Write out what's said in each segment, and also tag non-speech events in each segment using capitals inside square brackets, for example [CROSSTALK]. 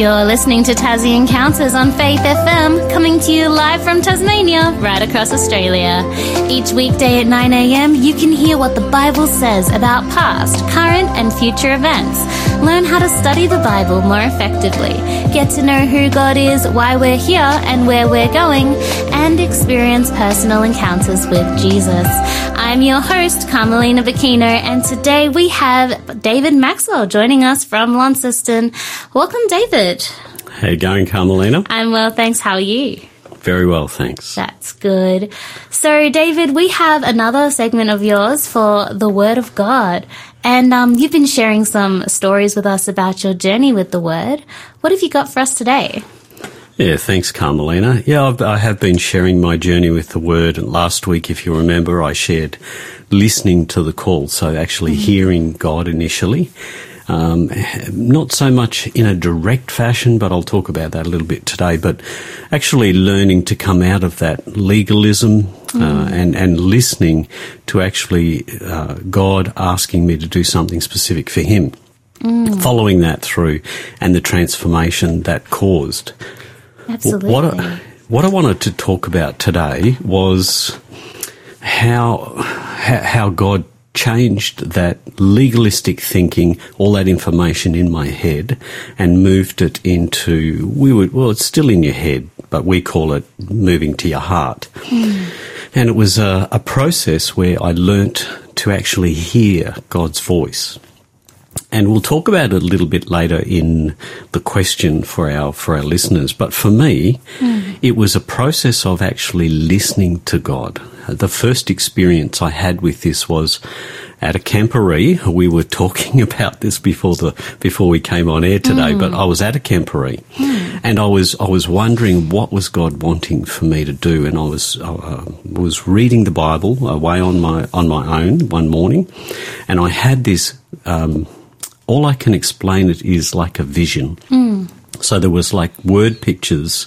You're listening to Tassie Encounters on Faith FM, coming to you live from Tasmania, right across Australia. Each weekday at 9am, you can hear what the Bible says about past, current, and future events. Learn how to study the Bible more effectively, get to know who God is, why we're here, and where we're going, and experience personal encounters with Jesus. I'm your host, Carmelina Bocchino, and today we have David Maxwell joining us from Launceston. Welcome, David. How you going, Carmelina? I'm well, thanks. How are you? Very well, thanks. That's good. So, David, we have another segment of yours for the Word of God. And um, you've been sharing some stories with us about your journey with the Word. What have you got for us today? Yeah, thanks, Carmelina. Yeah, I've, I have been sharing my journey with the Word. And last week, if you remember, I shared listening to the call, so actually mm-hmm. hearing God initially. Um, not so much in a direct fashion, but I'll talk about that a little bit today. But actually learning to come out of that legalism mm. uh, and and listening to actually uh, God asking me to do something specific for Him. Mm. Following that through and the transformation that caused. Absolutely. What I, what I wanted to talk about today was how how God changed that legalistic thinking, all that information in my head, and moved it into we would well, it's still in your head, but we call it moving to your heart. Mm. And it was a, a process where I learnt to actually hear God's voice. And we'll talk about it a little bit later in the question for our for our listeners. But for me, mm. it was a process of actually listening to God. The first experience I had with this was at a camporee. We were talking [LAUGHS] about this before the before we came on air today, mm. but I was at a camporee, mm. and I was I was wondering what was God wanting for me to do, and I was uh, was reading the Bible away on my on my own one morning, and I had this. Um, all I can explain it is like a vision. Mm. So there was like word pictures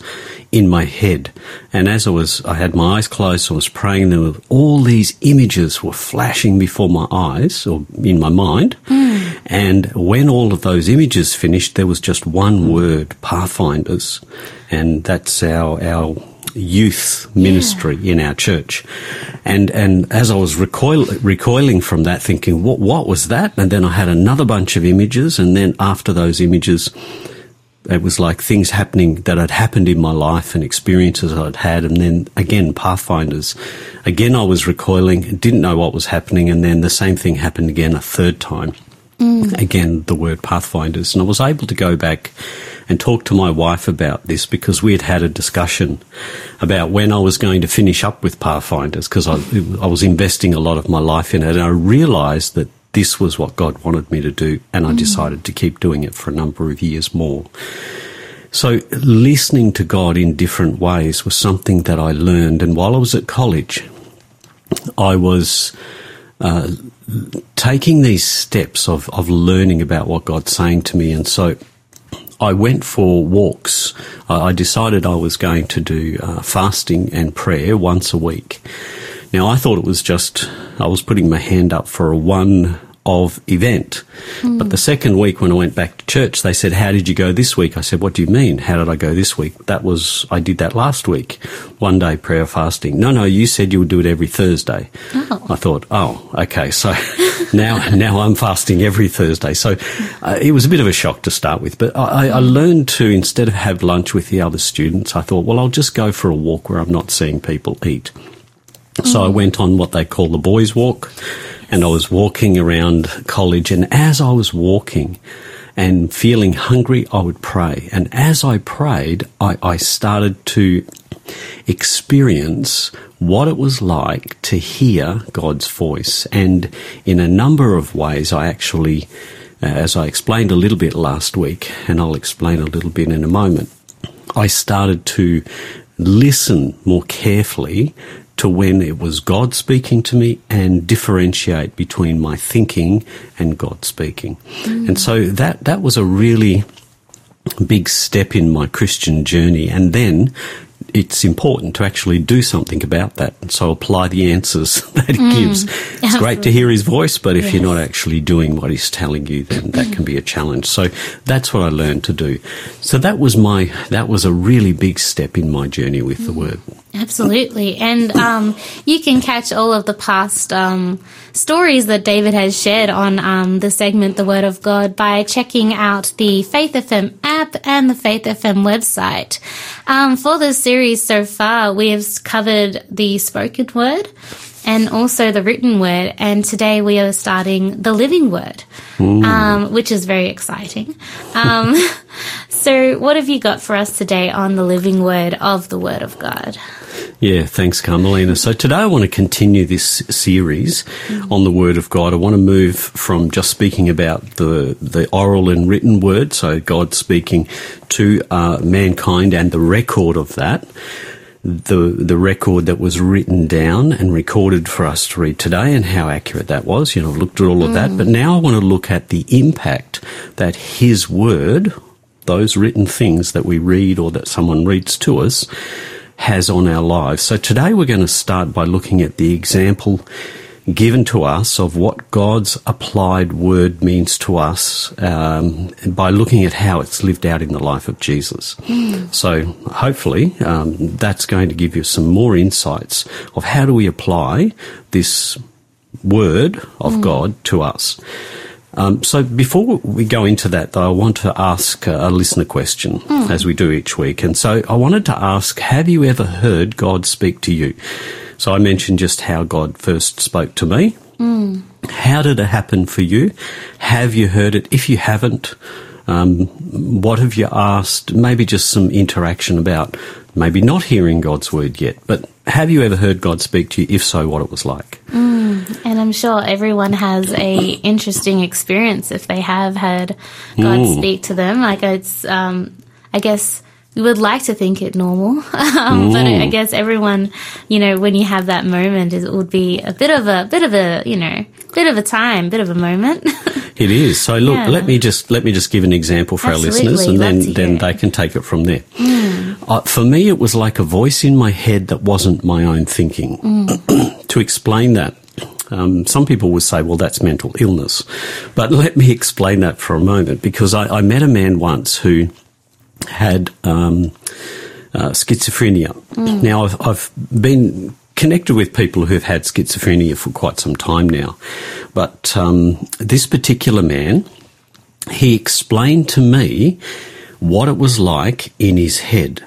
in my head. And as I was, I had my eyes closed, so I was praying, there were all these images were flashing before my eyes or in my mind. Mm. And when all of those images finished, there was just one word, Pathfinders. And that's our, our youth ministry yeah. in our church. And, and as I was recoil, recoiling from that, thinking, what, what was that? And then I had another bunch of images. And then after those images, it was like things happening that had happened in my life and experiences I'd had. And then again, Pathfinders. Again, I was recoiling, didn't know what was happening. And then the same thing happened again a third time. Mm. Again, the word Pathfinders. And I was able to go back and talk to my wife about this because we had had a discussion about when I was going to finish up with Pathfinders because I, I was investing a lot of my life in it. And I realized that this was what God wanted me to do. And I mm. decided to keep doing it for a number of years more. So listening to God in different ways was something that I learned. And while I was at college, I was uh, taking these steps of, of learning about what God's saying to me. And so I went for walks. I decided I was going to do uh, fasting and prayer once a week. Now, I thought it was just, I was putting my hand up for a one of event. Mm. But the second week when I went back to church, they said, How did you go this week? I said, What do you mean? How did I go this week? That was, I did that last week. One day prayer fasting. No, no, you said you would do it every Thursday. Oh. I thought, Oh, okay. So [LAUGHS] now, now I'm fasting every Thursday. So uh, it was a bit of a shock to start with. But I, I learned to, instead of have lunch with the other students, I thought, Well, I'll just go for a walk where I'm not seeing people eat. So. I went on what they call the boys' walk and I was walking around college. And as I was walking and feeling hungry, I would pray. And as I prayed, I, I started to experience what it was like to hear God's voice. And in a number of ways, I actually, uh, as I explained a little bit last week, and I'll explain a little bit in a moment, I started to listen more carefully to when it was God speaking to me and differentiate between my thinking and God speaking. Mm. And so that, that was a really big step in my Christian journey. And then it's important to actually do something about that. And so apply the answers [LAUGHS] that he gives. It's great to hear his voice, but if Yes. you're not actually doing what he's telling you, then that can be a challenge. So that's what I learned to do. So that was my, that was a really big step in my journey with the word. Absolutely. And um, you can catch all of the past um, stories that David has shared on um, the segment The Word of God by checking out the Faith FM app and the Faith FM website. Um, for this series so far, we have covered the spoken word and also the written word. And today we are starting the living word, um, which is very exciting. Um, [LAUGHS] so, what have you got for us today on the living word of the Word of God? Yeah, thanks, Carmelina. So today I want to continue this series on the Word of God. I want to move from just speaking about the the oral and written word, so God speaking to uh, mankind and the record of that, the the record that was written down and recorded for us to read today, and how accurate that was. You know, I've looked at all of that, mm. but now I want to look at the impact that His Word, those written things that we read or that someone reads to us, has on our lives. So today we're going to start by looking at the example given to us of what God's applied word means to us um, by looking at how it's lived out in the life of Jesus. So hopefully um, that's going to give you some more insights of how do we apply this word of God to us. Um, so before we go into that, though, I want to ask a listener question, as we do each week. And so I wanted to ask, have you ever heard God speak to you? So I mentioned just how God first spoke to me. How did it happen for you? Have you heard it? If you haven't, um, what have you asked? Maybe just some interaction about maybe not hearing God's word yet, but have you ever heard God speak to you? If so, what it was like? And I'm sure everyone has a interesting experience if they have had God Mm. speak to them. Like it's, um, I guess we would like to think it normal, [LAUGHS] um, but I, guess everyone, you know, when you have that moment, it would be a bit of a bit of a, you know, bit of a time, bit of a moment. [LAUGHS] It is. So look, Yeah. let me just let me just give an example for Absolutely. our listeners, and then then. They can take it from there. Uh, for me, it was like a voice in my head that wasn't my own thinking. Hmm. [CLEARS THROAT] to explain that, um, some people would say, "Well, that's mental illness," but let me explain that for a moment because I, I met a man once who had um, uh, schizophrenia. Now, I've, I've been connected with people who've had schizophrenia for quite some time now, but um, this particular man, he explained to me what it was like in his head.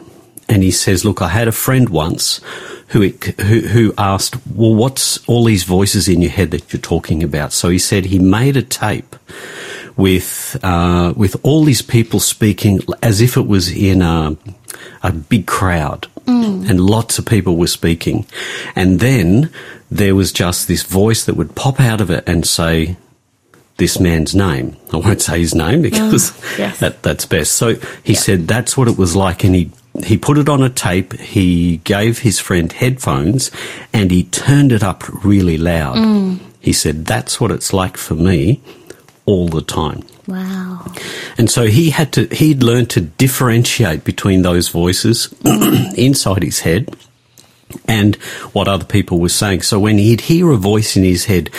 And he says, "Look, I had a friend once who who, who asked, well, what's all these voices in your head that you're talking about?" So he said he made a tape with uh, with all these people speaking as if it was in a, a big crowd, mm. and lots of people were speaking, and then there was just this voice that would pop out of it and say this man's name. I won't say his name because mm. [LAUGHS] yes. that that's best. So he said that's what it was like, and he he put it on a tape. He gave his friend headphones, and he turned it up really loud. Mm. He said that's what it's like for me all the time. wow. And so he had to, he'd learned to differentiate between those voices [CLEARS THROAT] inside his head and what other people were saying. So when he'd hear a voice in his head,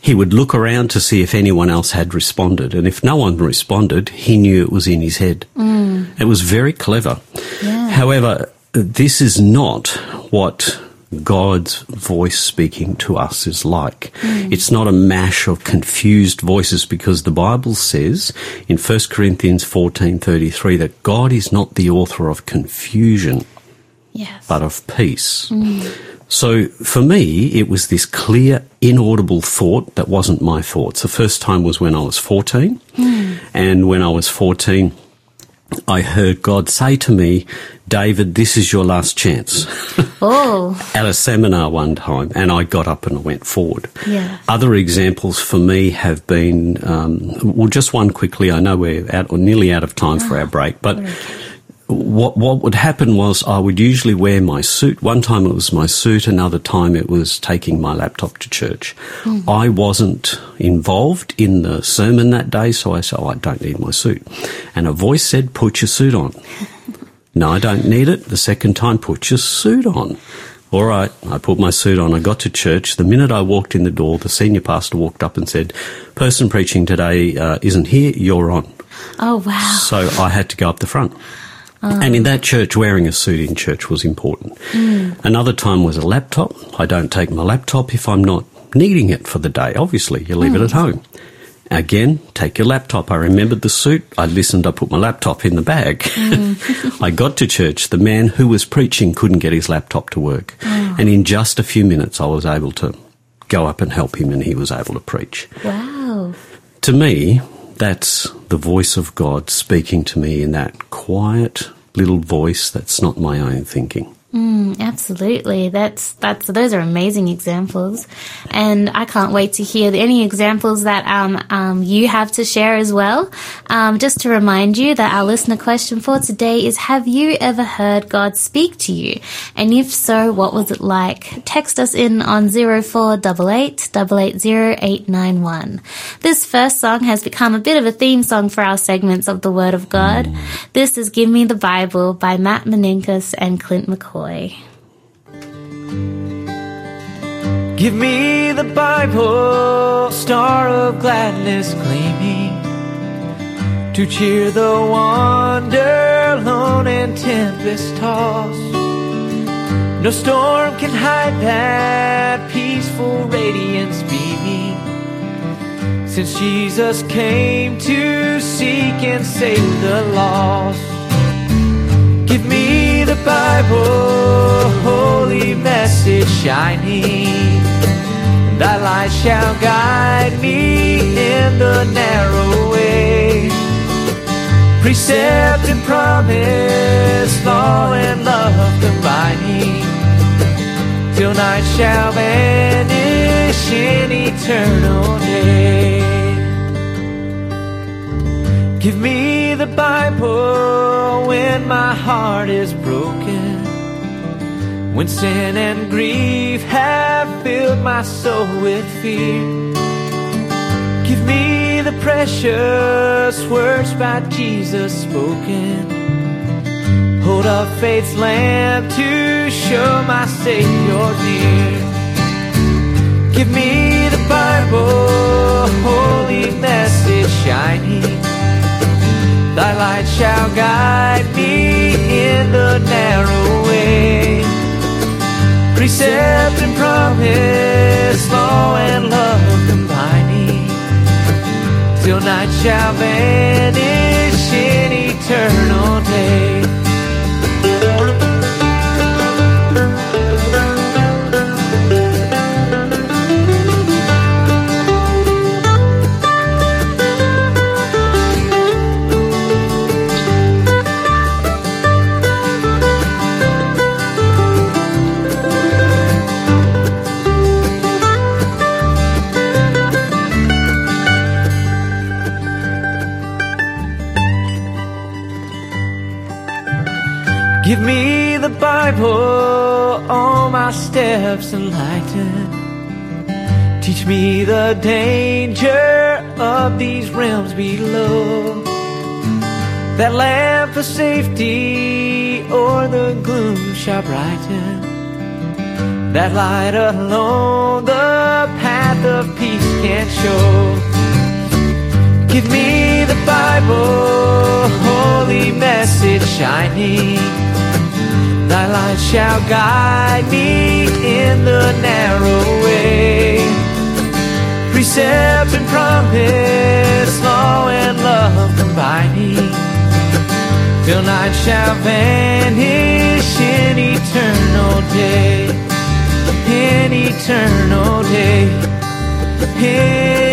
he would look around to see if anyone else had responded. And if no one responded, he knew it was in his head. Mm. It was very clever. Yeah. However, this is not what God's voice speaking to us is like. Mm. It's not a mash of confused voices because the Bible says in 1 Corinthians 14:33 that God is not the author of confusion Yes. but of peace. Mm. So for me, it was this clear, inaudible thought that wasn't my thoughts. The first time was when I was 14. Mm. And when I was 14, I heard God say to me, David, this is your last chance. oh, [LAUGHS] At a seminar one time, and I got up and went forward. Yeah. Other examples for me have been, um, well, just one quickly. I know we're out or nearly out of time for our break, but what what would happen was I would usually wear my suit. One time it was my suit, another time it was taking my laptop to church. I wasn't involved in the sermon that day, so I said, oh, I don't need my suit. And a voice said, put your suit on. [LAUGHS] No, I don't need it. The second time, put your suit on. All right, I put my suit on. I got to church. The minute I walked in the door, the senior pastor walked up and said, Person preaching today uh, isn't here, you're on. Oh, wow. So I had to go up the front. Ah. And in that church, wearing a suit in church was important. Hmm. Another time was a laptop. I don't take my laptop if I'm not needing it for the day. Obviously, you leave it at hmm. home. Again, take your laptop. I remembered the suit. I listened. I put my laptop in the bag. Hmm. [LAUGHS] [LAUGHS] I got to church. The man who was preaching couldn't get his laptop to work. Ah. And in just a few minutes, I was able to go up and help him, and he was able to preach. Wow. To me, that's the voice of God speaking to me in that quiet little voice that's not my own thinking. Mm, absolutely. That's that's those are amazing examples, and I can't wait to hear any examples that um, um, you have to share as well. Um, just to remind you that our listener question for today is: Have you ever heard God speak to you? And if so, what was it like? Text us in on zero four double eight double eight zero eight nine one. This first song has become a bit of a theme song for our segments of the Word of God. This is "Give Me the Bible" by Matt Meninkus and Clint McCoy. Give me the Bible, star of gladness gleaming, to cheer the wander, lone and tempest tossed. No storm can hide that peaceful radiance beaming, since Jesus came to seek and save the lost. Give me Bible, holy message shining. Thy light shall guide me in the narrow way. Precept and promise, law and love combining. Till night shall vanish in eternal day. Give me the Bible when my heart is broken. When sin and grief have filled my soul with fear. Give me the precious words by Jesus spoken. Hold up faith's lamp to show my Savior near. Give me the Bible, holy message shining. Light shall guide me in the narrow way. Precept and promise, law and love combining. Till night shall vanish in eternal day. Bible, all my steps enlighten. Teach me the danger of these realms below. That lamp of safety or the gloom shall brighten. That light alone the path of peace can show. Give me the Bible, holy message shining. Thy light shall guide me in the narrow way. Precept and promise, law and love combining. Till night shall vanish in eternal day. In eternal day. In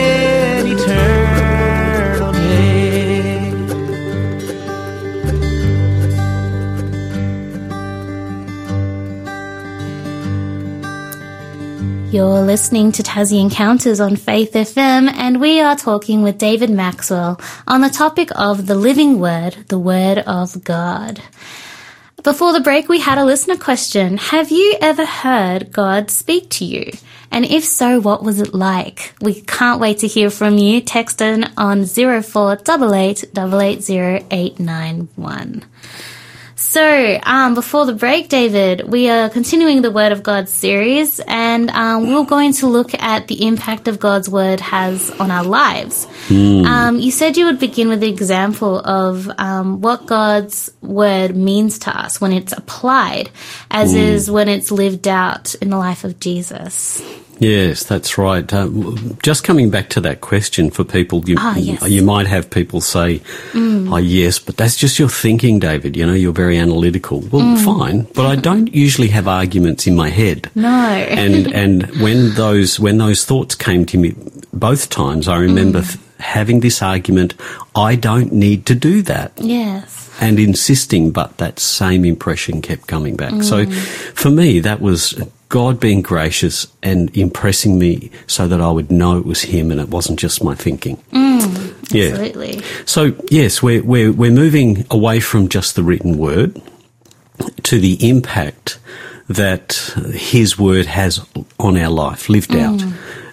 You're listening to Tassie Encounters on Faith FM, and we are talking with David Maxwell on the topic of the living word, the word of God. Before the break, we had a listener question. Have you ever heard God speak to you? And if so, what was it like? We can't wait to hear from you. Text in on 0488 880891. So, um, before the break, David, we are continuing the Word of God series, and um, we're going to look at the impact of God's Word has on our lives. Um, you said you would begin with the example of um, what God's Word means to us when it's applied, as is when it's lived out in the life of Jesus. Yes, that's right. Um, just coming back to that question for people, you, Ah, yes. you might have people say, "Oh, yes, but that's just your thinking, David. You know, you're very analytical." Well, mm. fine, but I don't usually have arguments in my head. No. and [LAUGHS] and when those when those thoughts came to me both times, I remember mm. th- having this argument. I don't need to do that yes. and insisting, but that same impression kept coming back. So for me, that was God being gracious and impressing me so that I would know it was Him and it wasn't just my thinking. yeah. Absolutely. So, yes, we're, we're, we're moving away from just the written word to the impact that His word has on our life, lived out.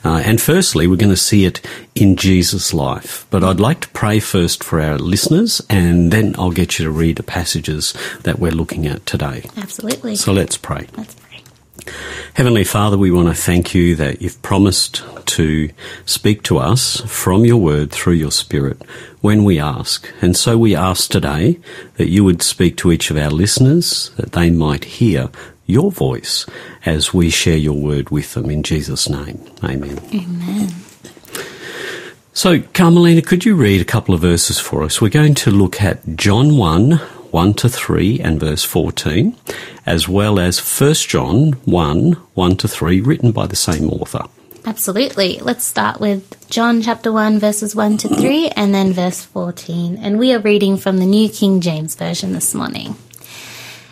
Uh, and firstly, we're going to see it in Jesus' life. But I'd like to pray first for our listeners, and then I'll get you to read the passages that we're looking at today. Absolutely. So let's pray. Let's pray. Heavenly Father, we want to thank you that you've promised to speak to us from your word through your Spirit when we ask. And so we ask today that you would speak to each of our listeners, that they might hear your voice as we share your word with them in Jesus' name. Amen. Amen. So, Carmelina, could you read a couple of verses for us? We're going to look at John 1, 1 to 3 and verse 14, as well as 1 John 1, 1 to 3, written by the same author. Absolutely. Let's start with John chapter 1, verses 1 to 3, and then verse 14. And we are reading from the New King James Version this morning.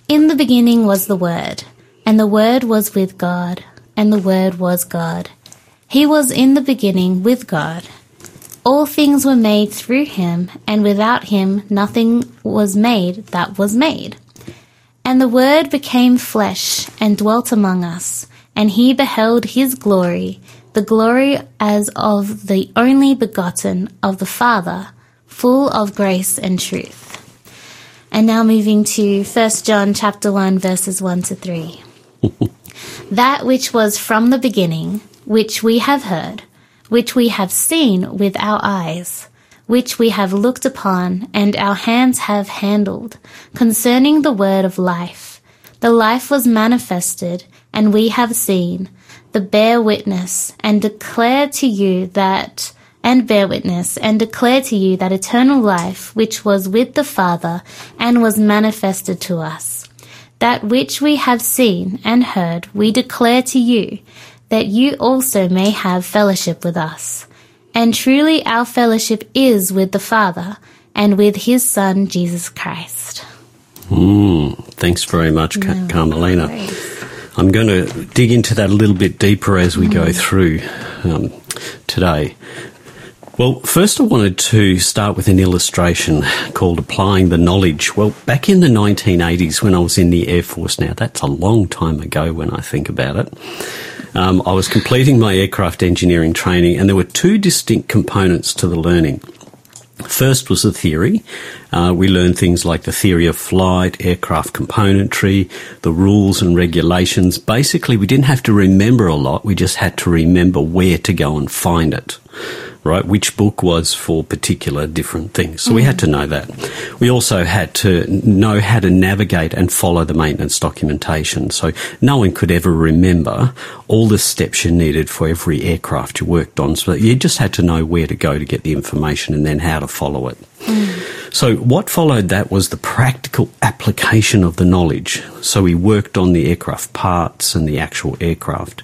In the beginning was the Word, and the Word was with God, and the Word was God. He was in the beginning with God. All things were made through him, and without him nothing was made that was made. And the Word became flesh and dwelt among us, and he beheld his glory, the glory as of the only begotten of the Father, full of grace and truth. And now moving to 1 John chapter 1 verses 1 to 3. [LAUGHS] that which was from the beginning, which we have heard, which we have seen with our eyes, which we have looked upon and our hands have handled, concerning the word of life. The life was manifested, and we have seen, the bear witness, and declare to you that and bear witness, and declare to you that eternal life which was with the Father and was manifested to us. That which we have seen and heard we declare to you, that you also may have fellowship with us. And truly our fellowship is with the Father and with his Son Jesus Christ. Mm, thanks very much, Ca- Carmelina. I'm going to dig into that a little bit deeper as we go through um, today. Well, first I wanted to start with an illustration called Applying the Knowledge. Well, back in the 1980s when I was in the Air Force now, that's a long time ago when I think about it, um, I was completing my aircraft engineering training and there were two distinct components to the learning. First was the theory. Uh, we learned things like the theory of flight, aircraft componentry, the rules and regulations. Basically, we didn't have to remember a lot. We just had to remember where to go and find it, right? Which book was for particular different things. So we had to know that. We also had to know how to navigate and follow the maintenance documentation. So no one could ever remember all the steps you needed for every aircraft you worked on. So you just had to know where to go to get the information and then how to follow it. So what followed that was the practical application of the knowledge. So we worked on the aircraft parts and the actual aircraft.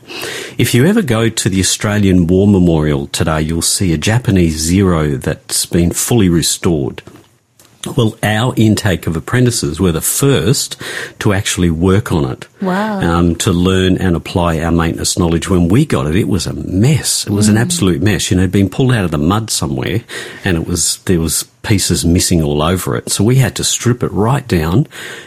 If you ever go to the Australian War Memorial today, you'll see a Japanese Zero that's been fully restored. Well, our intake of apprentices were the first to actually work on it. Wow. um, to learn and apply our maintenance knowledge. When we got it, it was a mess. It was an absolute mess. You know, it'd been pulled out of the mud somewhere, and it was there was pieces missing all over it. So we had to strip it right down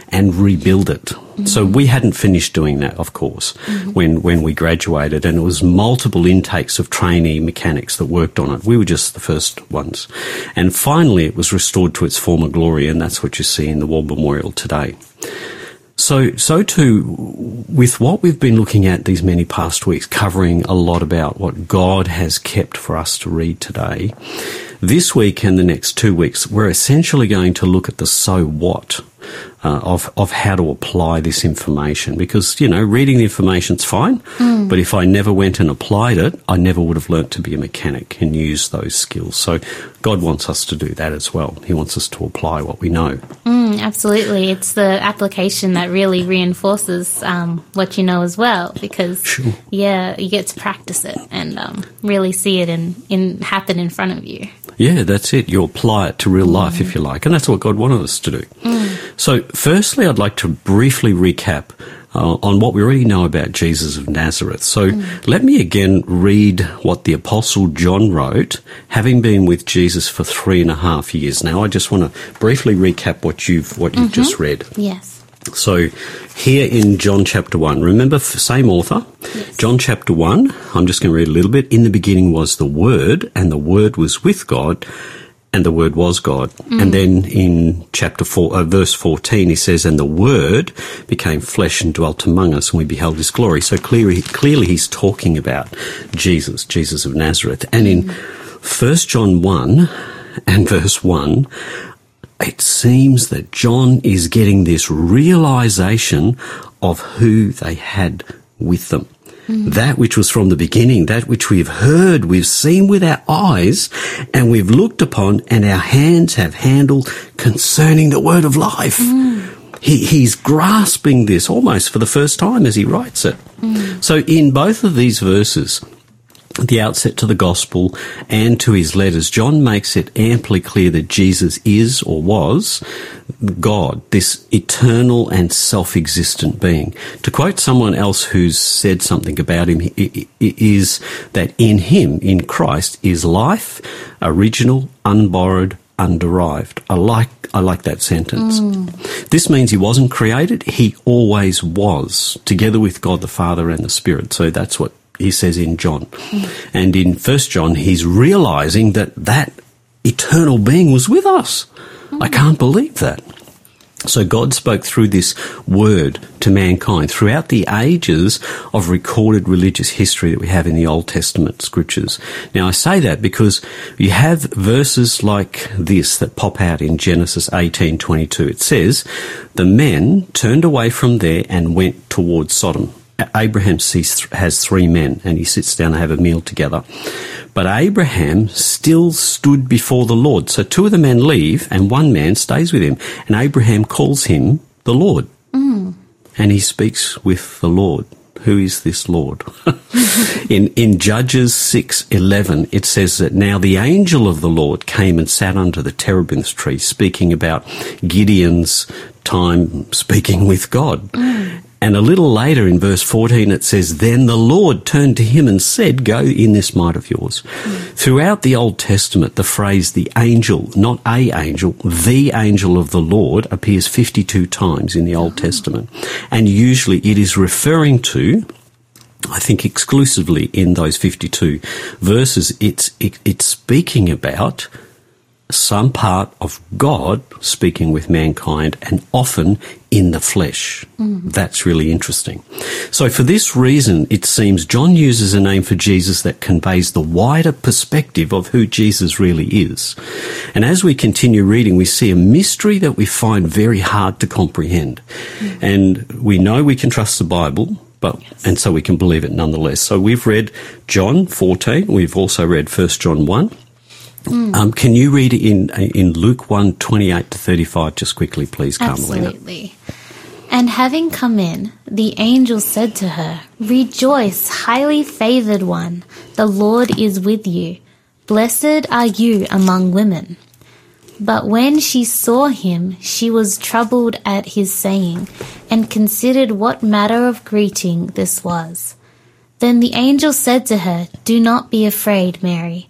and rebuild it. So we hadn't finished doing that, of course, when when we graduated, and it was multiple intakes of trainee mechanics that worked on it. We were just the first ones, and finally it was restored to its former glory, and that's what you see in the War Memorial today. So, so too, with what we've been looking at these many past weeks, covering a lot about what God has kept for us to read today, this week and the next two weeks, we're essentially going to look at the so what uh, of of how to apply this information. Because you know, reading the information's fine, but if I never went and applied it, I never would have learnt to be a mechanic and use those skills. So, God wants us to do that as well. He wants us to apply what we know. Mm, absolutely. It's the application that really reinforces um, what you know as well because, Sure. yeah, you get to practice it and um, really see it in, in happen in front of you. Yeah, that's it. You apply it to real life, if you like. And that's what God wanted us to do. Mm. So, firstly, I'd like to briefly recap uh, on what we already know about Jesus of Nazareth. So, mm. let me again read what the Apostle John wrote, having been with Jesus for three and a half years. Now, I just want to briefly recap what you've what you've mm-hmm. just read. Yes. So, here in John chapter 1, remember, same author, John chapter 1, I'm just going to read a little bit. In the beginning was the Word, and the Word was with God, and the Word was God. And then in chapter 4, uh, verse 14, he says, And the Word became flesh and dwelt among us, and we beheld his glory. So clearly, clearly he's talking about Jesus, Jesus of Nazareth. And in 1 John 1 and verse 1, it seems that John is getting this realization of who they had with them. Hmm. That which was from the beginning, that which we've heard, we've seen with our eyes, and we've looked upon, and our hands have handled concerning the word of life. Hmm. He, he's grasping this almost for the first time as he writes it. Hmm. So, in both of these verses, the outset to the gospel and to his letters, John makes it amply clear that Jesus is or was God, this eternal and self-existent being. To quote someone else who's said something about him, is that in him, in Christ, is life, original, unborrowed, underived. I like I like that sentence. Mm. This means he wasn't created, he always was, together with God the Father and the Spirit. So that's what he says in John. And in First John, he's realizing that that eternal being was with us. I can't believe that. So God spoke through this word to mankind throughout the ages of recorded religious history that we have in the Old Testament scriptures. Now I say that because you have verses like this that pop out in Genesis 18:22. It says, "The men turned away from there and went towards Sodom." Abraham sees, has three men and he sits down to have a meal together. But Abraham still stood before the Lord. So two of the men leave and one man stays with him. And Abraham calls him the Lord. Mm. And he speaks with the Lord. Who is this Lord? [LAUGHS] in in Judges six eleven, it says that now the angel of the Lord came and sat under the terebinth tree, speaking about Gideon's time speaking with God. Mm. And a little later in verse 14 it says, Then the Lord turned to him and said, Go in this might of yours. Throughout the Old Testament, the phrase the angel, not a angel, the angel of the Lord appears 52 times in the Old ah. Testament. And usually it is referring to I think exclusively in those 52 verses, it's, it, it's speaking about some part of God speaking with mankind and often in the flesh. Mm-hmm. That's really interesting. So for this reason, it seems John uses a name for Jesus that conveys the wider perspective of who Jesus really is. And as we continue reading, we see a mystery that we find very hard to comprehend. Mm-hmm. And we know we can trust the Bible, but and so we can believe it nonetheless. So we've read John 14. We've also read 1 John 1. Um, can you read in in Luke 1, 28 to 35 just quickly, please, Carmelina? Absolutely. And having come in, the angel said to her, Rejoice, highly favored one, the Lord is with you. Blessed are you among women. But when she saw him, she was troubled at his saying, and considered what matter of greeting this was. Then the angel said to her, Do not be afraid, Mary,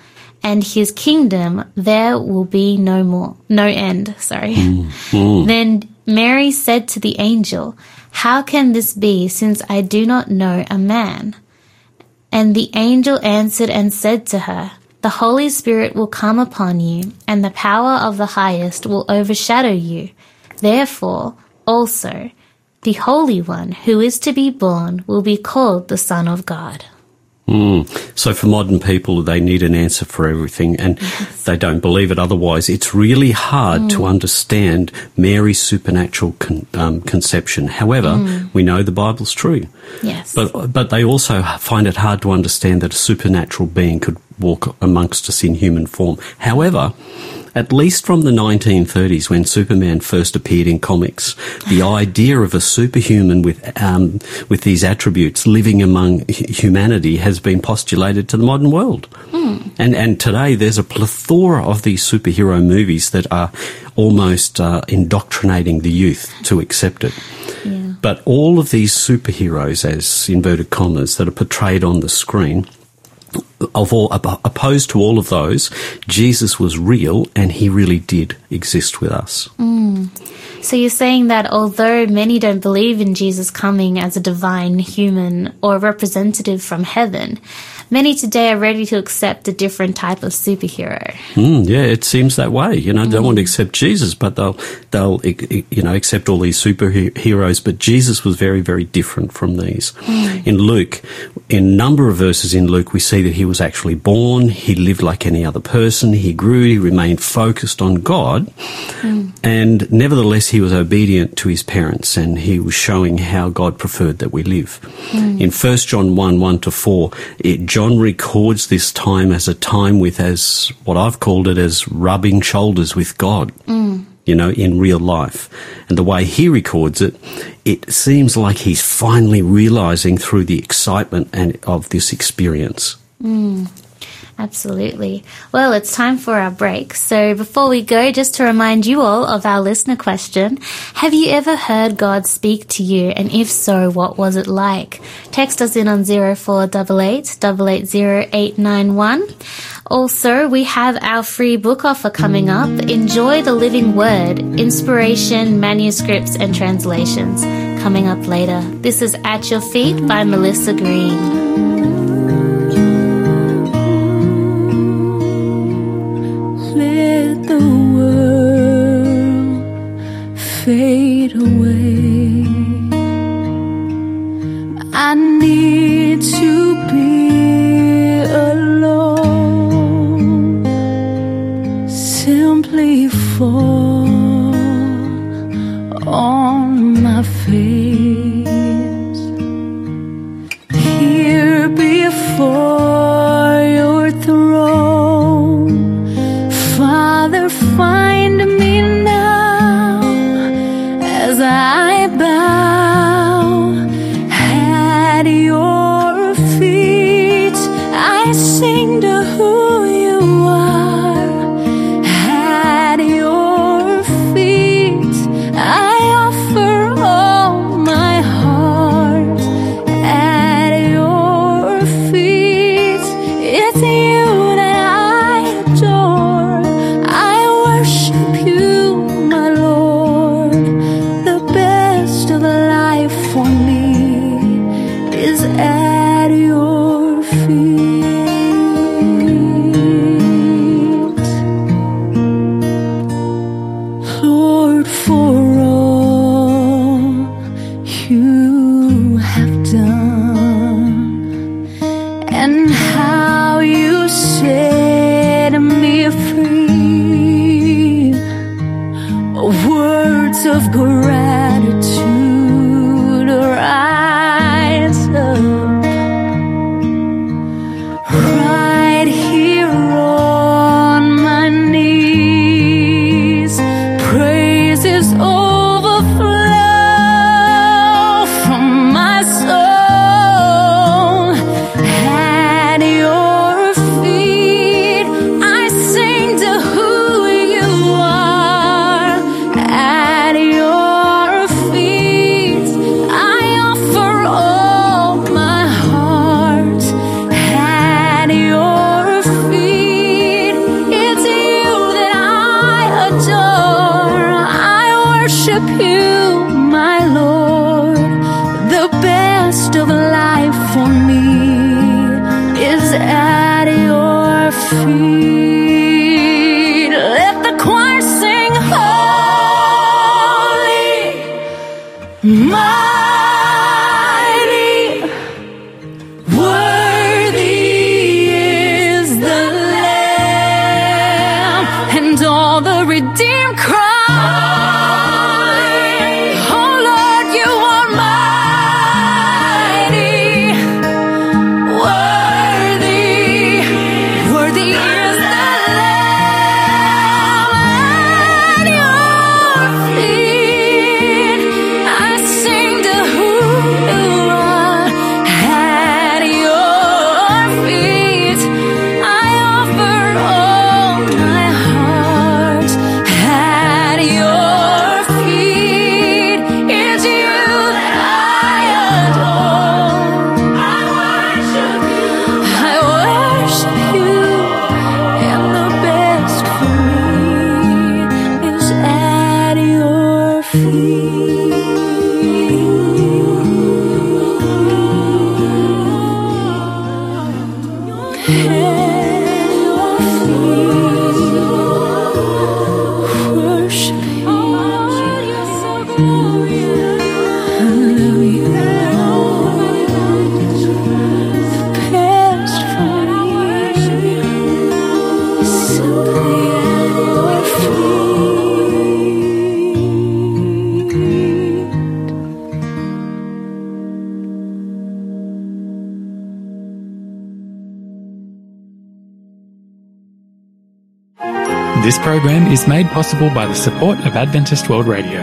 and his kingdom there will be no more, no end, sorry. Mm-hmm. Then Mary said to the angel, How can this be since I do not know a man? And the angel answered and said to her, The Holy Spirit will come upon you, and the power of the highest will overshadow you. Therefore, also, the Holy One who is to be born will be called the Son of God. Hmm. So for modern people, they need an answer for everything and they don't believe it otherwise. It's really hard to hmm. understand Mary's supernatural con- um, conception. However, hmm. we know the Bible's true. Yes. But, but they also find it hard to understand that a supernatural being could walk amongst us in human form. However, at least from the 1930s when Superman first appeared in comics, the idea of a superhuman with, um, with these attributes living among humanity has been postulated to the modern world. And, and today there's a plethora of these superhero movies that are almost uh, indoctrinating the youth to accept it. yeah. But all of these superheroes, as inverted commas, that are portrayed on the screen, of all opposed to all of those, Jesus was real and he really did exist with us. Mm. So you're saying that although many don't believe in Jesus coming as a divine human or representative from heaven, many today are ready to accept a different type of superhero. Mm, yeah, it seems that way. You know, they don't want to accept Jesus, but they'll they'll you know accept all these superheroes. But Jesus was very very different from these. Hmm. In Luke, in a number of verses in Luke, we see that he was actually born. He lived like any other person. He grew. He remained focused on God, hmm. and nevertheless, he was obedient to his parents, and he was showing how God preferred that we live. In First John one one to four, it, John records this time as a time with as what I've called it as rubbing shoulders with God. You know, in real life. And the way he records it, it seems like he's finally realizing through the excitement and of this experience. Absolutely. Well, it's time for our break. So before we go, just to remind you all of our listener question, have you ever heard God speak to you? And if so, what was it like? Text us in on 0488 880891. Also, we have our free book offer coming up. Enjoy the Living Word, Inspiration, Manuscripts and Translations. Coming up later. This is At Your Feet by Melissa Green. Fade away. I need to is made possible by the support of Adventist World Radio.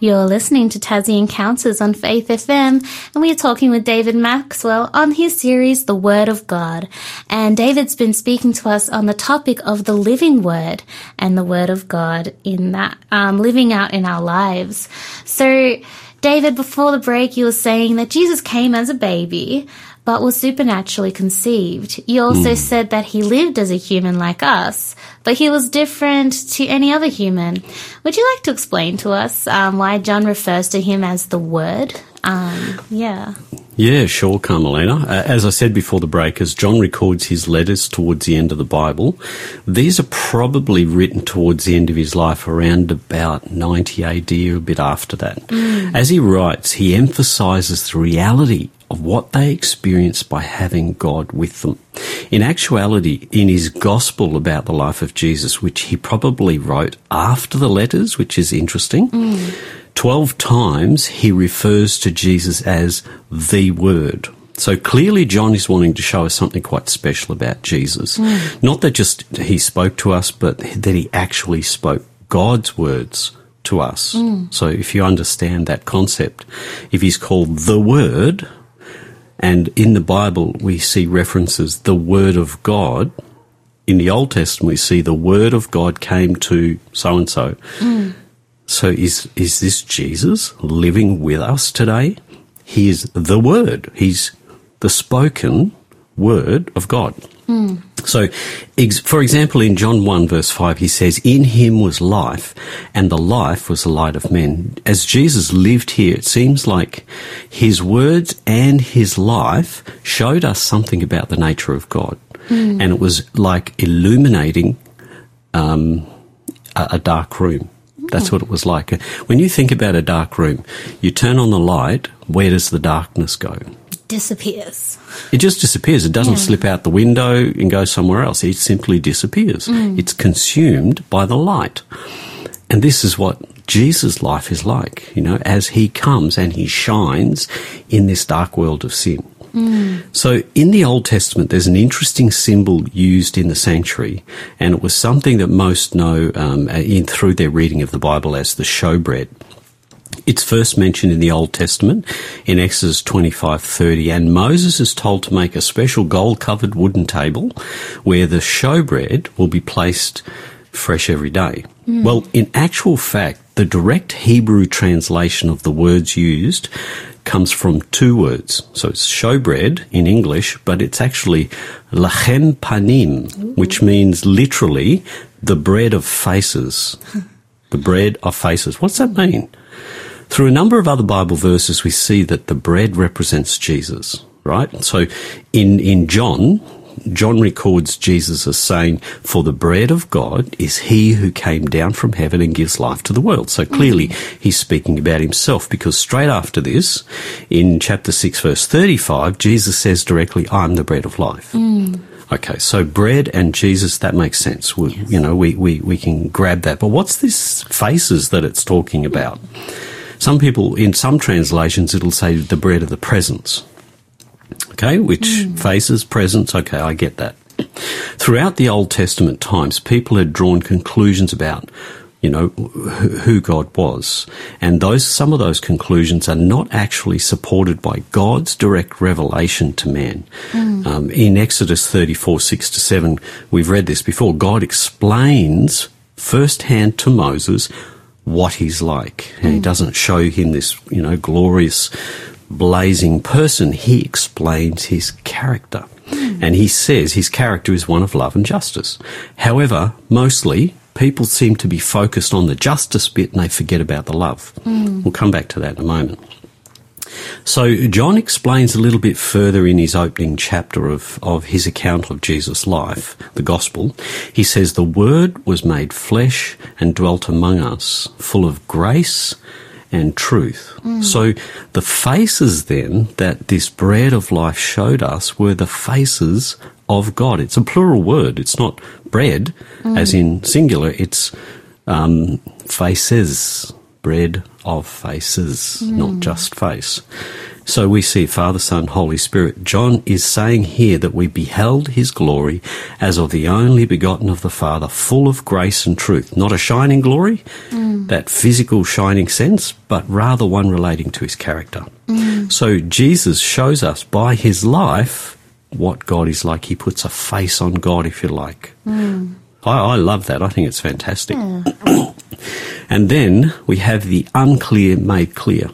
You're listening to Tassie Encounters on Faith FM, and we are talking with David Maxwell on his series, The Word of God. And David's been speaking to us on the topic of the living Word and the Word of God in that, um, living out in our lives. So, David, before the break, you were saying that Jesus came as a baby, but was supernaturally conceived. You also said that he lived as a human like us, but he was different to any other human. Would you like to explain to us um, why John refers to him as the Word? Um, yeah. Yeah, sure, Carmelina. Uh, as I said before the break, as John records his letters towards the end of the Bible, these are probably written towards the end of his life around about 90 AD or a bit after that. As he writes, he emphasizes the reality of what they experienced by having God with them. In actuality, in his gospel about the life of Jesus, which he probably wrote after the letters, which is interesting, 12 times he refers to Jesus as the Word. So clearly, John is wanting to show us something quite special about Jesus. Not that just he spoke to us, but that he actually spoke God's words to us. So if you understand that concept, if he's called the Word, and in the Bible we see references the Word of God, in the Old Testament we see the Word of God came to so and so. So is is this Jesus living with us today? He is the Word. He's the spoken Word of God. So, ex- for example, in John 1 verse 5, he says, In him was life, and the life was the light of men. As Jesus lived here, it seems like his words and his life showed us something about the nature of God. And it was like illuminating um, a, a dark room. That's what it was like. When you think about a dark room, you turn on the light, where does the darkness go? Disappears. It just disappears. It doesn't slip out the window and go somewhere else. It simply disappears. It's consumed by the light. And this is what Jesus' life is like, you know, as he comes and he shines in this dark world of sin. So in the Old Testament, there's an interesting symbol used in the sanctuary, and it was something that most know um, in through their reading of the Bible as the showbread. It's first mentioned in the Old Testament in Exodus 25:30 and Moses is told to make a special gold-covered wooden table where the showbread will be placed fresh every day. Hmm. Well, in actual fact, the direct Hebrew translation of the words used comes from two words. So it's showbread in English, but it's actually lachem panim, which means literally the bread of faces. [LAUGHS] the bread of faces. What's that mean? Through a number of other Bible verses, we see that the bread represents Jesus, right? So in, in John, John records Jesus as saying, For the bread of God is he who came down from heaven and gives life to the world. So clearly he's speaking about himself because straight after this, in chapter 6, verse 35, Jesus says directly, I'm the bread of life. Hmm. Okay, so bread and Jesus, that makes sense. We, You know, we, we, we can grab that. But what's this faces that it's talking about? Some people, in some translations, it'll say the bread of the presence. Okay, which faces, presence, okay, I get that. Throughout the Old Testament times, people had drawn conclusions about, you know, who God was. And those, some of those conclusions are not actually supported by God's direct revelation to man. Um, in Exodus 34, 6 to 7, we've read this before. God explains firsthand to Moses what he's like. And he mm. doesn't show him this, you know, glorious, blazing person. He explains his character. Mm. And he says his character is one of love and justice. However, mostly people seem to be focused on the justice bit and they forget about the love. Mm. We'll come back to that in a moment. So John explains a little bit further in his opening chapter of, of his account of Jesus' life, the gospel. He says, The Word was made flesh and dwelt among us, full of grace and truth. So the faces then that this bread of life showed us were the faces of God. It's a plural word. It's not bread, as in singular. It's um, faces, bread of faces, not just face. So we see Father, Son, Holy Spirit. John is saying here that we beheld his glory as of the only begotten of the Father, full of grace and truth. Not a shining glory, that physical shining sense, but rather one relating to his character. So Jesus shows us by his life what God is like. He puts a face on God, if you like. I, I love that. I think it's fantastic. [COUGHS] and then we have the unclear made clear.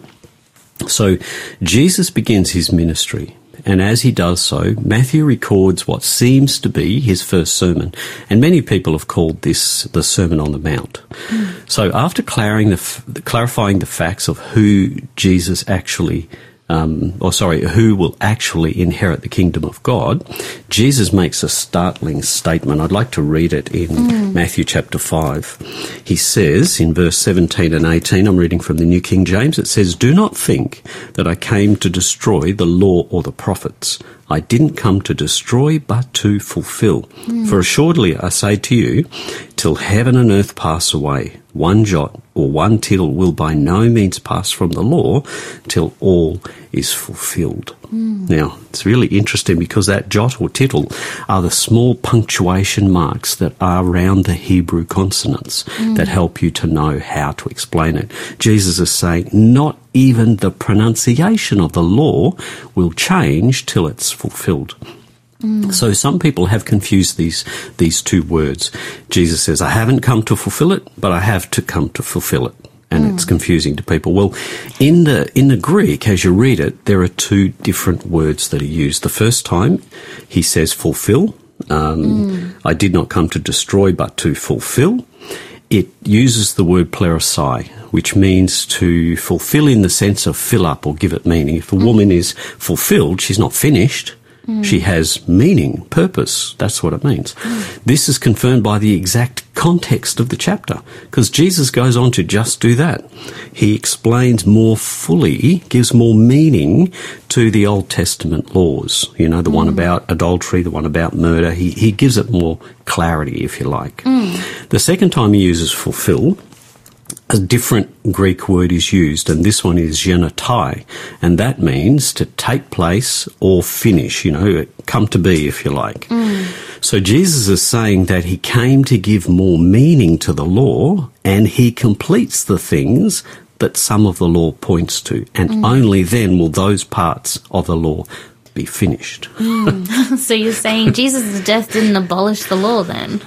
So Jesus begins his ministry, and as he does so, Matthew records what seems to be his first sermon, and many people have called this the Sermon on the Mount. Hmm. So after clarifying the, clarifying the facts of who Jesus actually um, or sorry, who will actually inherit the kingdom of God, Jesus makes a startling statement. I'd like to read it in Matthew chapter 5. He says in verse 17 and 18, I'm reading from the New King James, it says, Do not think that I came to destroy the law or the prophets. I didn't come to destroy, but to fulfill. For assuredly I say to you, till heaven and earth pass away, one jot or one tittle will by no means pass from the law till all is fulfilled. Hmm. Now, it's really interesting because that jot or tittle are the small punctuation marks that are around the Hebrew consonants hmm. that help you to know how to explain it. Jesus is saying, not even the pronunciation of the law will change till it's fulfilled. So some people have confused these these two words. Jesus says, "I haven't come to fulfill it, but I have to come to fulfill it." And it's hmm. confusing to people. Well, in the in the Greek, as you read it, there are two different words that are used. The first time, he says "fulfill." Um, hmm. I did not come to destroy, but to fulfill. It uses the word plerosai, which means to fulfill in the sense of fill up or give it meaning. If a hmm. woman is fulfilled, she's not finished. Mm. She has meaning, purpose. That's what it means. Mm. This is confirmed by the exact context of the chapter, because Jesus goes on to just do that. He explains more fully, gives more meaning to the Old Testament laws. You know, the one mm. about adultery, the one about murder. He, he gives it more clarity, if you like. The second time he uses fulfill, a different Greek word is used, and this one is genotai, and that means to take place or finish, you know, come to be, if you like. Mm. So Jesus is saying that he came to give more meaning to the law, and he completes the things that some of the law points to, and mm. only then will those parts of the law be finished. Mm. [LAUGHS] So you're saying Jesus' death didn't abolish the law then?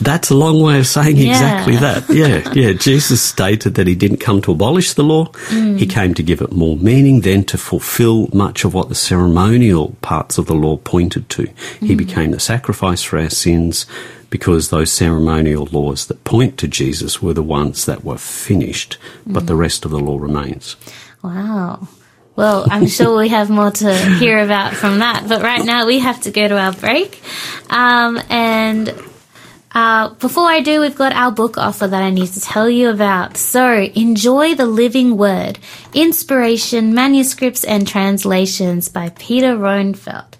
That's a long way of saying Yeah. exactly that. [LAUGHS] Yeah, yeah. Jesus stated that he didn't come to abolish the law. He mm. came to give it more meaning, then to fulfill much of what the ceremonial parts of the law pointed to. He mm. became the sacrifice for our sins because those ceremonial laws that point to Jesus were the ones that were finished, but the mm. rest of the law remains. Wow. Well, I'm [LAUGHS] sure we have more to hear about from that. But right now we have to go to our break. Um, and uh, before I do, we've got our book offer that I need to tell you about. So enjoy the living word, inspiration, manuscripts and translations by Peter Roennfeldt.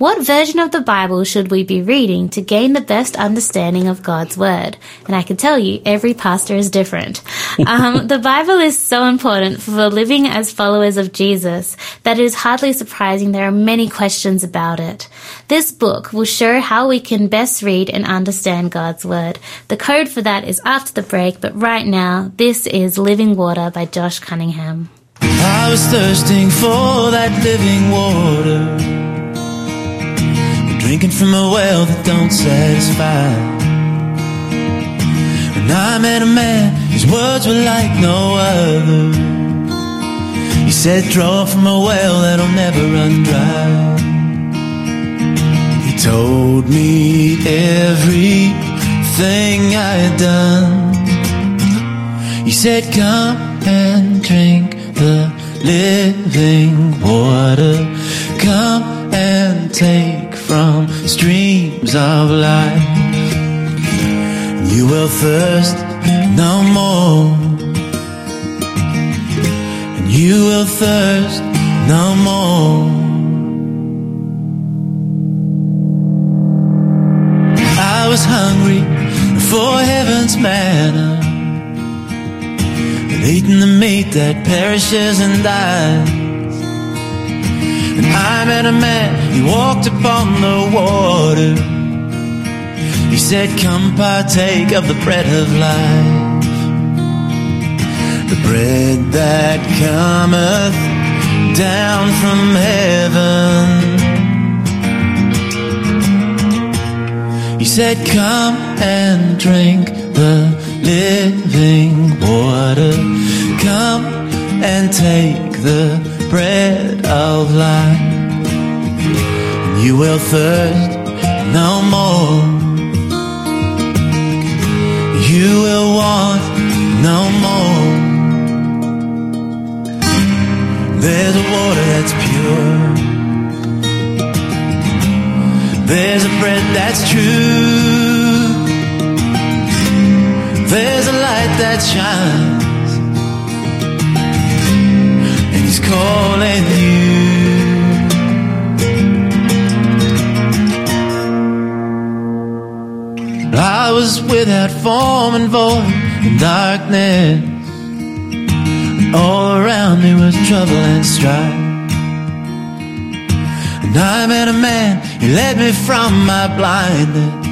What version of the Bible should we be reading to gain the best understanding of God's Word? And I can tell you, every pastor is different. [LAUGHS] Um, the Bible is so important for living as followers of Jesus that it is hardly surprising there are many questions about it. This book will show how we can best read and understand God's Word. The code for that is after the break, but right now, this is Living Water by Josh Cunningham. I was thirsting for that living water. Drinking from a well that don't satisfy. And I met a man, his words were like no other. He said, Draw from a well that'll never run dry. He told me everything I had done. He said, Come and drink the living water. Come and take from streams of life. You will thirst no more. And you will thirst no more. I was hungry for heaven's manna and eating the meat that perishes and dies. And I met a man, he walked upon the water. He said, Come partake of the bread of life. The bread that cometh down from heaven. He said, Come and drink the living water. Come and take the bread of life. You will thirst no more. You will want no more. There's a water that's pure. There's a bread that's true. There's a light that shines. He's calling you. I was without form and void in darkness. All around me was trouble and strife. And I met a man, he led me from my blindness.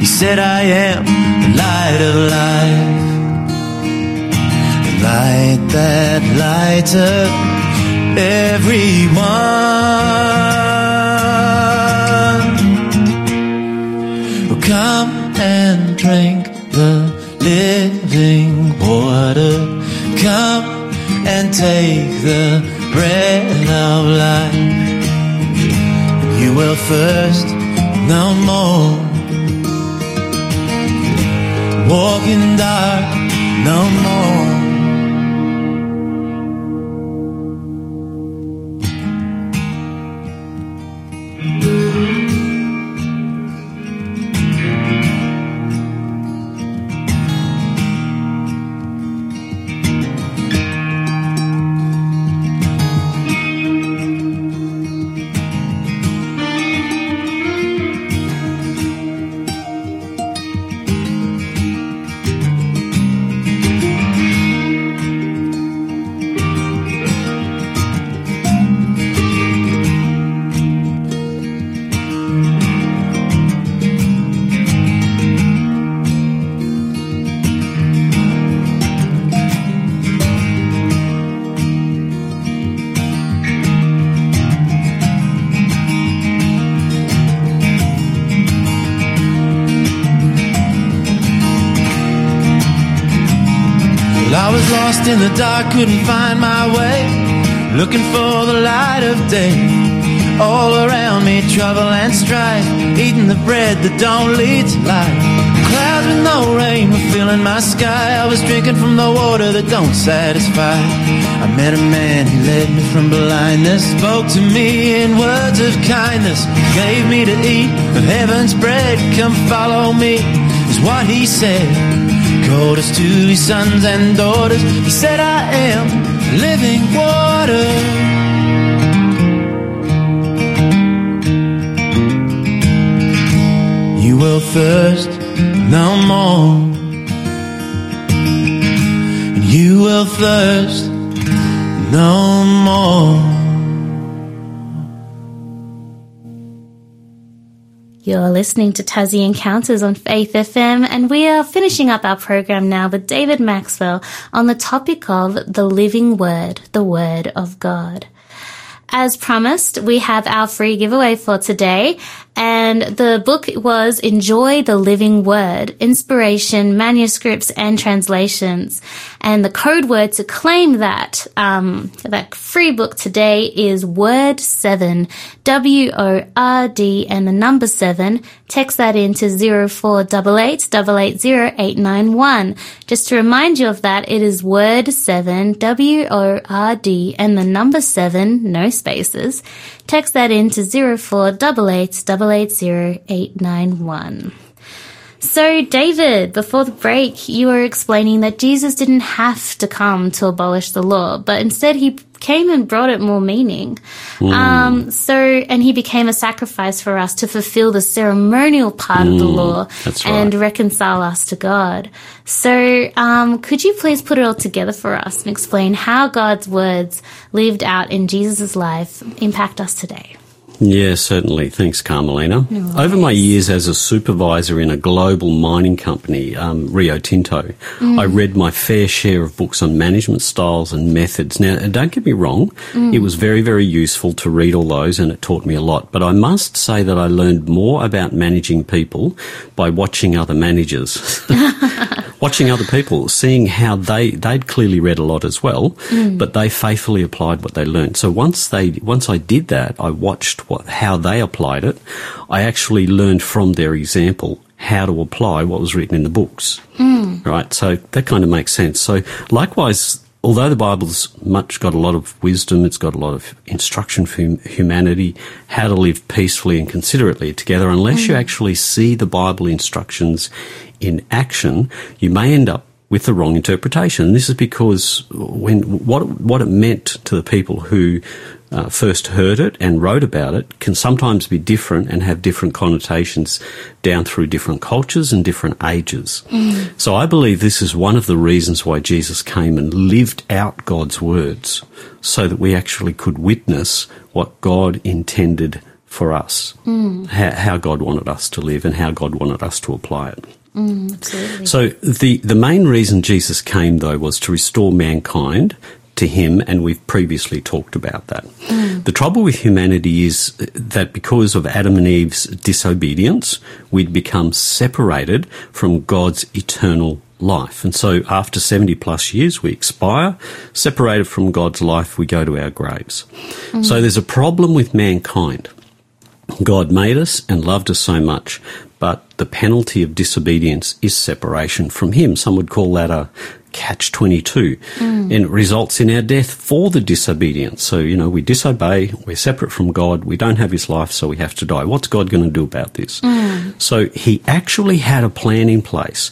He said, I am the light of life. Light that lights up everyone. Oh, come and drink the living water. Come and take the bread of life. You will thirst no more. Walk in dark no more. Lost in the dark, couldn't find my way. Looking for the light of day. All around me, trouble and strife. Eating the bread that don't lead to life. Clouds with no rain were filling my sky. I was drinking from the water that don't satisfy. I met a man who led me from blindness, spoke to me in words of kindness, gave me to eat of heaven's bread. Come follow me, is what he said. Us to his sons and daughters. He said, I am living water. You will thirst no more. And you will thirst no more. You're listening to Tassie Encounters on Faith FM, and we are finishing up our program now with David Maxwell on the topic of the living word, the word of God. As promised, we have our free giveaway for today, and the book was Enjoy the Living Word, Inspiration, Manuscripts and Translations. And the code word to claim that, um, that free book today is Word 7, W-O-R-D and the number 7. Text that into 0488 880 Just to remind you of that, it is Word 7, W-O-R-D and the number 7, no spaces. Text that into 0488 880 So, David, before the break, you were explaining that Jesus didn't have to come to abolish the law, but instead he came and brought it more meaning. Um, so, and he became a sacrifice for us to fulfill the ceremonial part of the law that's and reconcile us to God. So, um, could you please put it all together for us and explain how God's words lived out in Jesus' life impact us today? Yeah, certainly. Thanks, Carmelina. Over my years as a supervisor in a global mining company, um, Rio Tinto, I mm. read my fair share of books on management styles and methods. Now, uh, don't get me wrong, mm. it was very, very useful to read all those and it taught me a lot. But I must say that I learned more about managing people by watching other managers. [LAUGHS] [LAUGHS] watching other people, seeing how they they'd clearly read a lot as well, mm. but they faithfully applied what they learned. So once they once I did that, I watched what how they applied it. I actually learned from their example how to apply what was written in the books. Hmm. Right, so that kind of makes sense. So likewise. Although the Bible's much got a lot of wisdom, it's got a lot of instruction for humanity, how to live peacefully and considerately together, unless you mm. actually see the Bible instructions in action, you may end up with the wrong interpretation. And this is because when what what it meant to the people who uh, first heard it and wrote about it can sometimes be different and have different connotations down through different cultures and different ages. Mm. So I believe this is one of the reasons why Jesus came and lived out God's words so that we actually could witness what God intended for us, mm. how, how God wanted us to live and how God wanted us to apply it. Mm, absolutely. So the the main reason Jesus came though was to restore mankind to him and we've previously talked about that. Mm. The trouble with humanity is that because of Adam and Eve's disobedience, we'd become separated from God's eternal life. And so after 70 plus years we expire, separated from God's life we go to our graves. Mm. So there's a problem with mankind. God made us and loved us so much, but the penalty of disobedience is separation from Him. Some would call that a catch 22. And it results in our death for the disobedience. So, you know, we disobey, we're separate from God, we don't have His life, so we have to die. What's God going to do about this? So He actually had a plan in place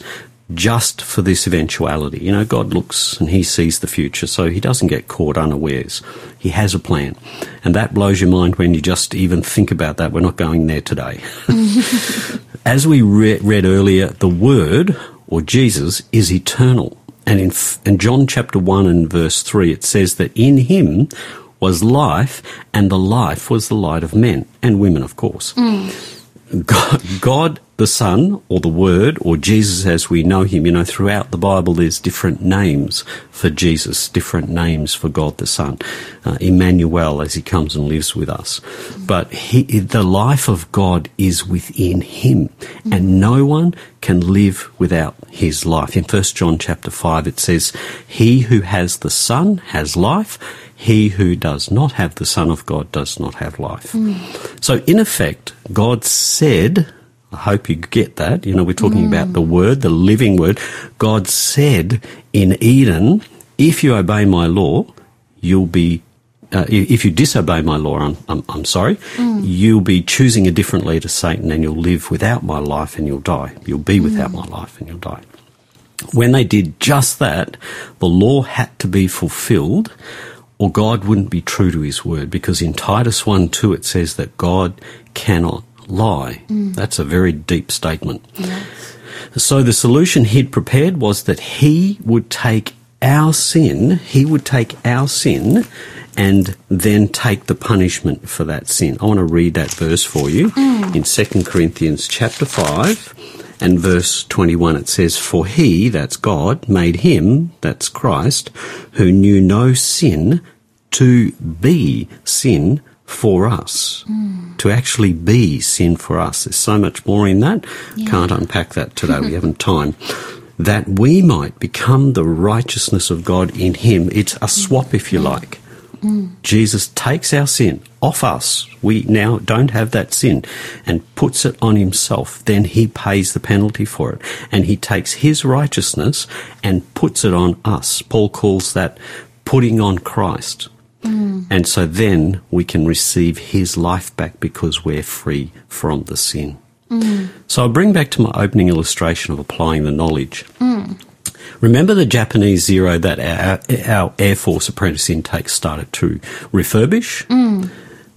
just for this eventuality. You know, God looks and he sees the future, so he doesn't get caught unawares. He has a plan. And that blows your mind when you just even think about that. We're not going there today. [LAUGHS] As we re- read earlier, the Word, or Jesus, is eternal. And in, in John chapter 1 and verse 3, it says that in him was life, and the life was the light of men, and women, of course. Mm. God, God the Son, or the Word, or Jesus as we know him, you know, throughout the Bible there's different names for Jesus, different names for God the Son. Uh, Emmanuel as he comes and lives with us. But he, the life of God is within him, and no one can live without his life. In 1 John chapter 5 it says, He who has the Son has life, he who does not have the Son of God does not have life. So, in effect, God said, I hope you get that. You know, we're talking about the mm. word, the living word. God said in Eden, if you obey my law, you'll be, uh, if you disobey my law, I'm, I'm, I'm sorry, mm. you'll be choosing a different leader, Satan, and you'll live without my life and you'll die. You'll be without mm. my life and you'll die. When they did just that, the law had to be fulfilled or God wouldn't be true to his word because in Titus 1 2 it says that God cannot lie. Mm. That's a very deep statement. So the solution he'd prepared was that he would take our sin, he would take our sin and then take the punishment for that sin. I want to read that verse for you mm. in 2 Corinthians chapter 5 and verse 21 it says for he that's God made him that's Christ who knew no sin to be sin for us. To actually be sin for us. There's so much more in that. Can't unpack that today. we haven't time. That we might become the righteousness of God in Him. It's a swap, if you like. Jesus takes our sin off us. We now don't have that sin and puts it on himself. Then he pays the penalty for it. And he takes his righteousness and puts it on us. Paul calls that putting on Christ. Mm. And so then we can receive his life back because we're free from the sin. Mm. So I'll bring back to my opening illustration of applying the knowledge. Mm. Remember the Japanese Zero that our, our Air Force apprentice intake started to refurbish?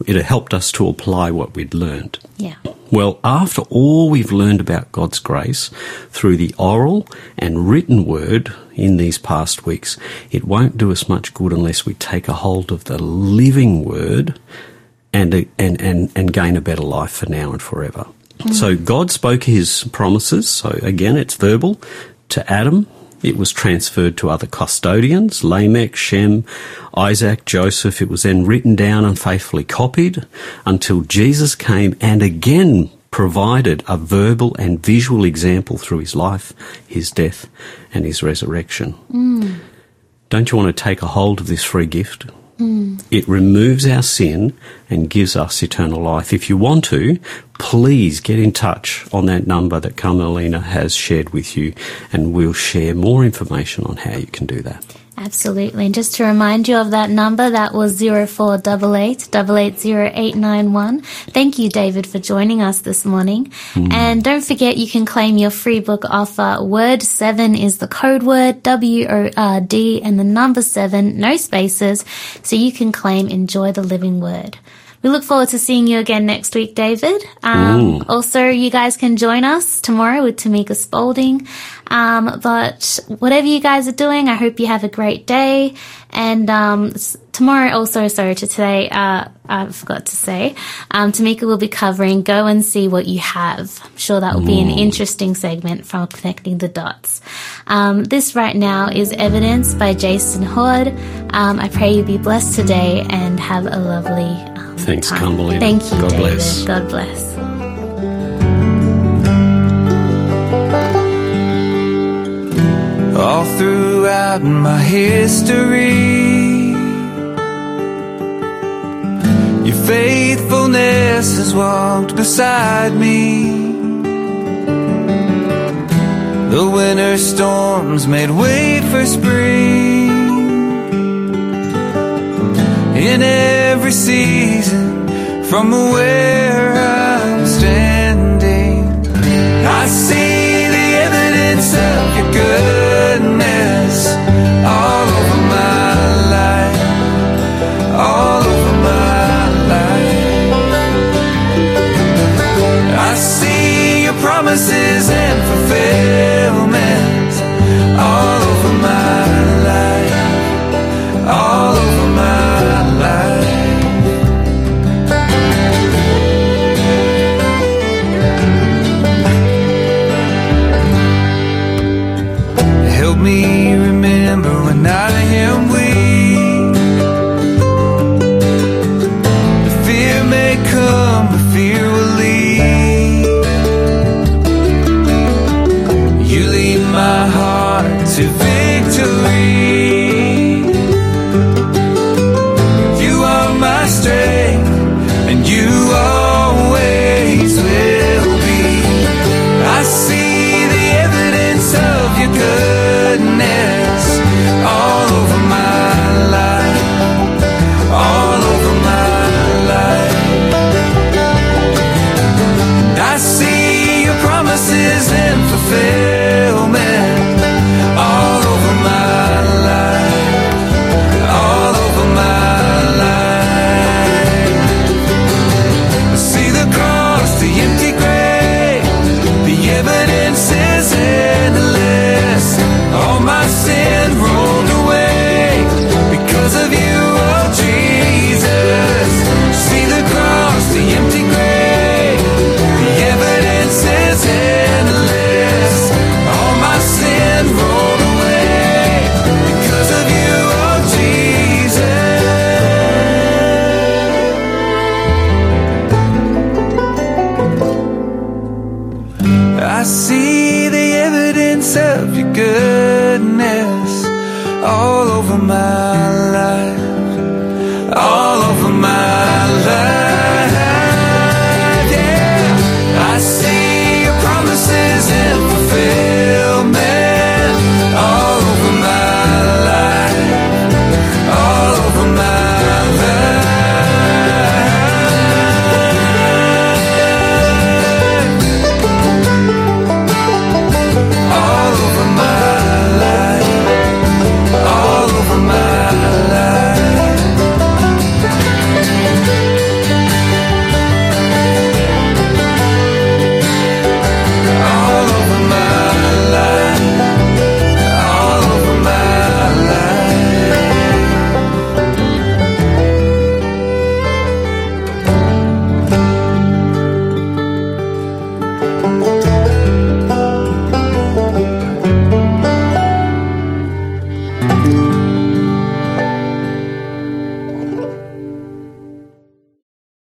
It helped us to apply what we'd learned. Yeah. Well, after all we've learned about God's grace through the oral and written word in these past weeks, it won't do us much good unless we take a hold of the living word and, and, and, and gain a better life for now and forever. Mm. So God spoke his promises. So again, it's verbal to Adam. It was transferred to other custodians, Lamech, Shem, Isaac, Joseph. It was then written down and faithfully copied until Jesus came and again provided a verbal and visual example through his life, his death, and his resurrection. Hmm. Don't you want to take a hold of this free gift? Mm. It removes our sin and gives us eternal life. If you want to, please get in touch on that number that Carmelina has shared with you, and we'll share more information on how you can do that. Absolutely. And just to remind you of that number, that was 0488 880891. Thank you, David, for joining us this morning. And don't forget, you can claim your free book offer. Word 7 is the code word, W-O-R-D, and the number 7, no spaces. So you can claim Enjoy the Living Word. We look forward to seeing you again next week, David. Um, also, you guys can join us tomorrow with Tamika Spalding. Um, but whatever you guys are doing, I hope you have a great day. And um, tomorrow, also, sorry to today, uh, I forgot to say, um, Tamika will be covering Go and See What You Have. I'm sure that will be an interesting segment from Connecting the Dots. Um, this right now is Evidence by Jason Hood. Um, I pray you be blessed today and have a lovely um, Thanks, time. Carmelina. Thank you, God David. bless. God bless. All throughout my history. Your faithfulness has walked beside me. The winter storms made way for spring. In every season, from where I'm standing, I see your goodness all over my life, all over my life. I see your promises and fulfillment